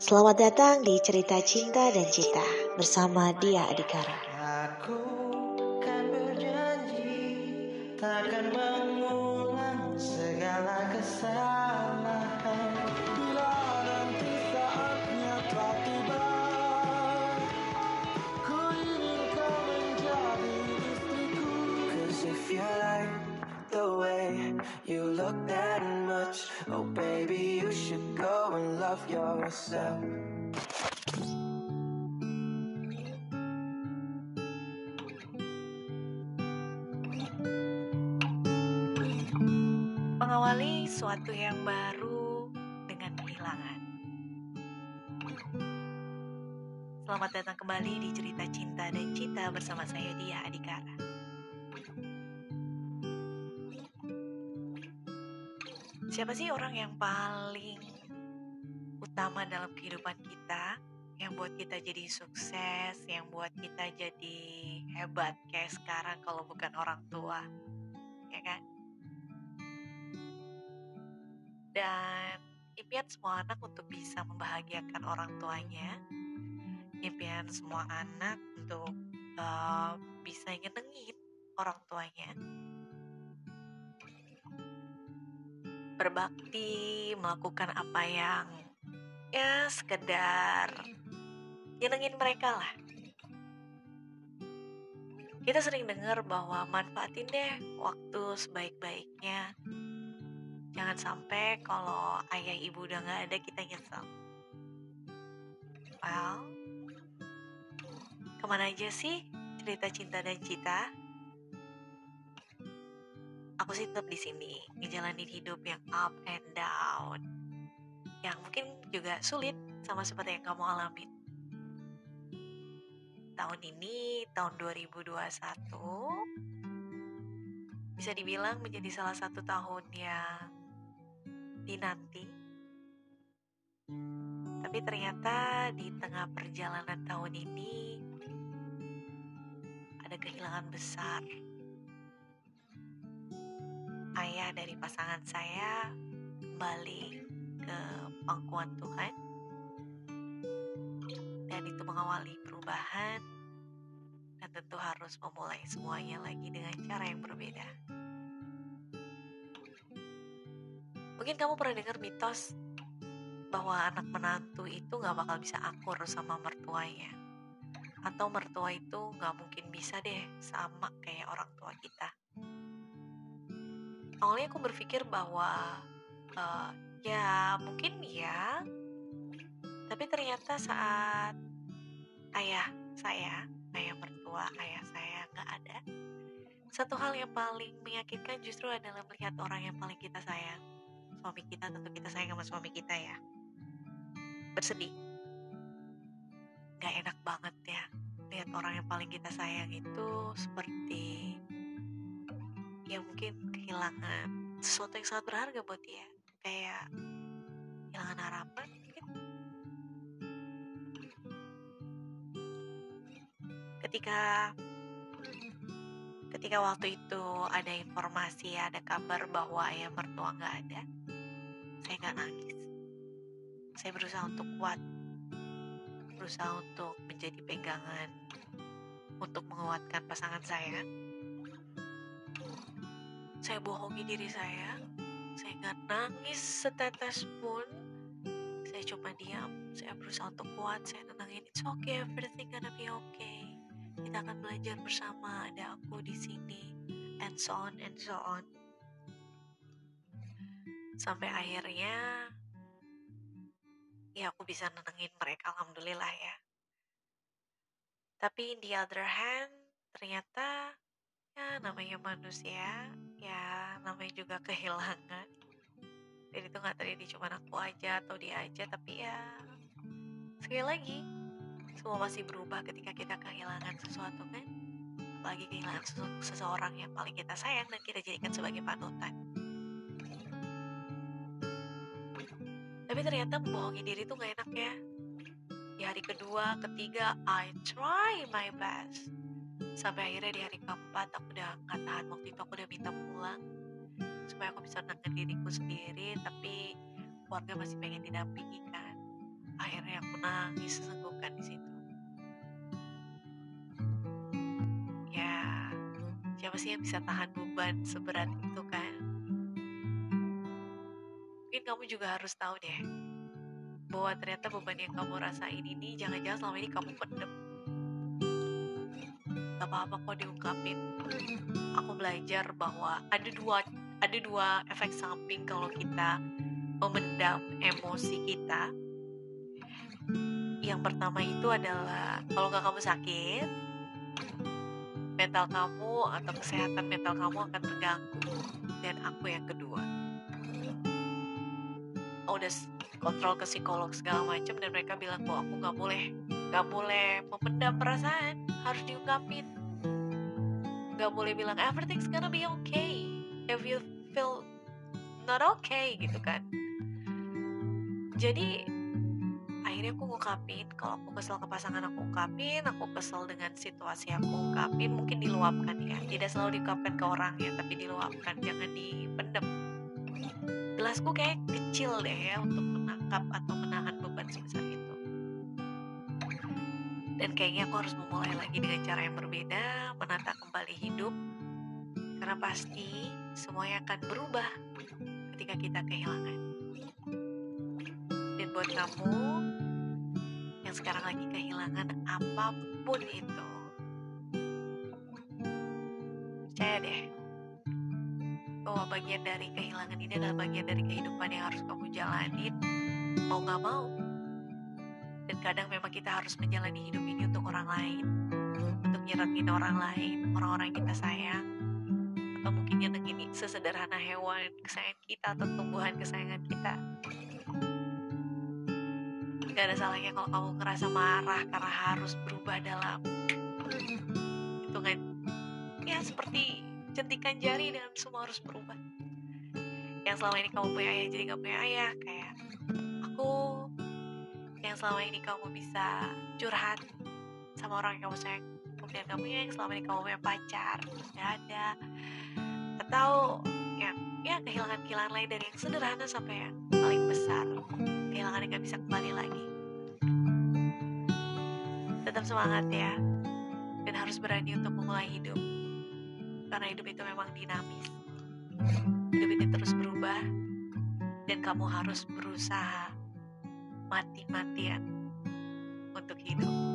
Selamat datang di Cerita Cinta dan Cita bersama Dia Adikara. Aku kan berjanji takkan you look that much Oh baby you should go and love yourself Mengawali suatu yang baru dengan kehilangan. Selamat datang kembali di cerita cinta dan cita bersama saya Dia Adikara. Siapa sih orang yang paling utama dalam kehidupan kita? Yang buat kita jadi sukses, yang buat kita jadi hebat kayak sekarang kalau bukan orang tua, ya kan? dan impian semua anak untuk bisa membahagiakan orang tuanya impian semua anak untuk uh, bisa nyenengin orang tuanya berbakti melakukan apa yang ya sekedar nyenengin mereka lah kita sering dengar bahwa manfaatin deh waktu sebaik-baiknya Jangan sampai kalau ayah ibu udah nggak ada kita nyesel. Well, ke mana aja sih cerita cinta dan cita? Aku sih tetap di sini, ngejalanin hidup yang up and down, yang mungkin juga sulit sama seperti yang kamu alamin. Tahun ini, tahun 2021, bisa dibilang menjadi salah satu tahun yang dinanti. Tapi ternyata di tengah perjalanan tahun ini ada kehilangan besar. Ayah dari pasangan saya kembali ke pangkuan Tuhan dan itu mengawali perubahan dan tentu harus memulai semuanya lagi dengan cara yang berbeda. Mungkin kamu pernah dengar mitos bahwa anak menantu itu nggak bakal bisa akur sama mertuanya. Atau mertua itu nggak mungkin bisa deh sama kayak orang tua kita. Awalnya aku berpikir bahwa uh, ya mungkin ya, tapi ternyata saat ayah saya, ayah mertua, ayah saya nggak ada, satu hal yang paling meyakinkan justru adalah melihat orang yang paling kita sayang suami kita tentu kita sayang sama suami kita ya. Bersedih. Gak enak banget ya lihat orang yang paling kita sayang itu seperti ya mungkin kehilangan sesuatu yang sangat berharga buat dia kayak kehilangan harapan ketika ketika waktu itu ada informasi ada kabar bahwa ayah mertua nggak ada saya nggak nangis. Saya berusaha untuk kuat, berusaha untuk menjadi pegangan, untuk menguatkan pasangan saya. Saya bohongi diri saya, saya nggak nangis setetes pun. Saya cuma diam, saya berusaha untuk kuat, saya tenangin, it's okay, everything gonna be okay. Kita akan belajar bersama, ada aku di sini, and so on and so on. Sampai akhirnya ya aku bisa nenengin mereka alhamdulillah ya. Tapi in the other hand ternyata ya namanya manusia ya namanya juga kehilangan jadi itu nggak terjadi cuma aku aja atau dia aja tapi ya sekali lagi semua masih berubah ketika kita kehilangan sesuatu kan apalagi kehilangan seseorang yang paling kita sayang dan kita jadikan sebagai panutan Tapi ternyata membohongi diri tuh gak enak ya. Di hari kedua, ketiga, I try my best. Sampai akhirnya di hari keempat aku udah gak tahan waktu itu aku udah minta pulang. Supaya aku bisa nenangin diriku sendiri tapi keluarga masih pengen didampingi kan. Akhirnya nangis sesenggukan di situ. Ya siapa sih yang bisa tahan beban seberat itu kan? Mungkin kamu juga harus tahu deh bahwa ternyata beban yang kamu rasain ini jangan-jangan selama ini kamu pendem gak apa-apa kok diungkapin. Aku belajar bahwa ada dua ada dua efek samping kalau kita memendam emosi kita. Yang pertama itu adalah kalau nggak kamu sakit mental kamu atau kesehatan mental kamu akan terganggu. Dan aku yang kedua. Oh, udah kontrol ke psikolog segala macam dan mereka bilang bahwa aku nggak boleh nggak boleh memendam perasaan harus diungkapin. Nggak boleh bilang everything's gonna be okay if you feel not okay gitu kan. Jadi akhirnya aku ngungkapin kalau aku kesel ke pasangan aku ungkapin aku kesel dengan situasi aku ungkapin mungkin diluapkan ya. Tidak selalu diungkapkan ke orang ya tapi diluapkan jangan dipendem gelasku kayak kecil deh ya untuk menangkap atau menahan beban sebesar dan kayaknya aku harus memulai lagi dengan cara yang berbeda menata kembali hidup. Karena pasti semuanya akan berubah ketika kita kehilangan. Dan buat kamu yang sekarang lagi kehilangan apa pun itu percaya deh bahwa bagian dari kehilangan ini adalah bagian dari kehidupan yang harus kamu jalanin mau gak mau dan kadang memang kita harus menjalani hidup ini untuk orang lain. Untuk nyenengin orang lain orang-orang yang kita sayang. Atau mungkin nyenengin sesederhana hewan kesayangan kita atau tumbuhan kesayangan kita. Gak ada salahnya kalau kamu ngerasa marah karena harus berubah dalam hitungan. Ya seperti jentikan jari dan semua harus berubah. Yang selama ini kamu punya ayah jadi gak punya ayah kayak yang selama ini kamu bisa curhat sama orang yang kamu sayang kemudian kamu yang selama ini kamu punya pacar gak ada. Atau yang ya kehilangan-kehilangan lain dari yang sederhana sampai yang paling besar kehilangan yang gak bisa kembali lagi. Tetap semangat ya dan harus berani untuk memulai hidup. Karena hidup itu memang dinamis. Hidup itu terus berubah dan kamu harus berusaha mati-matian untuk hidup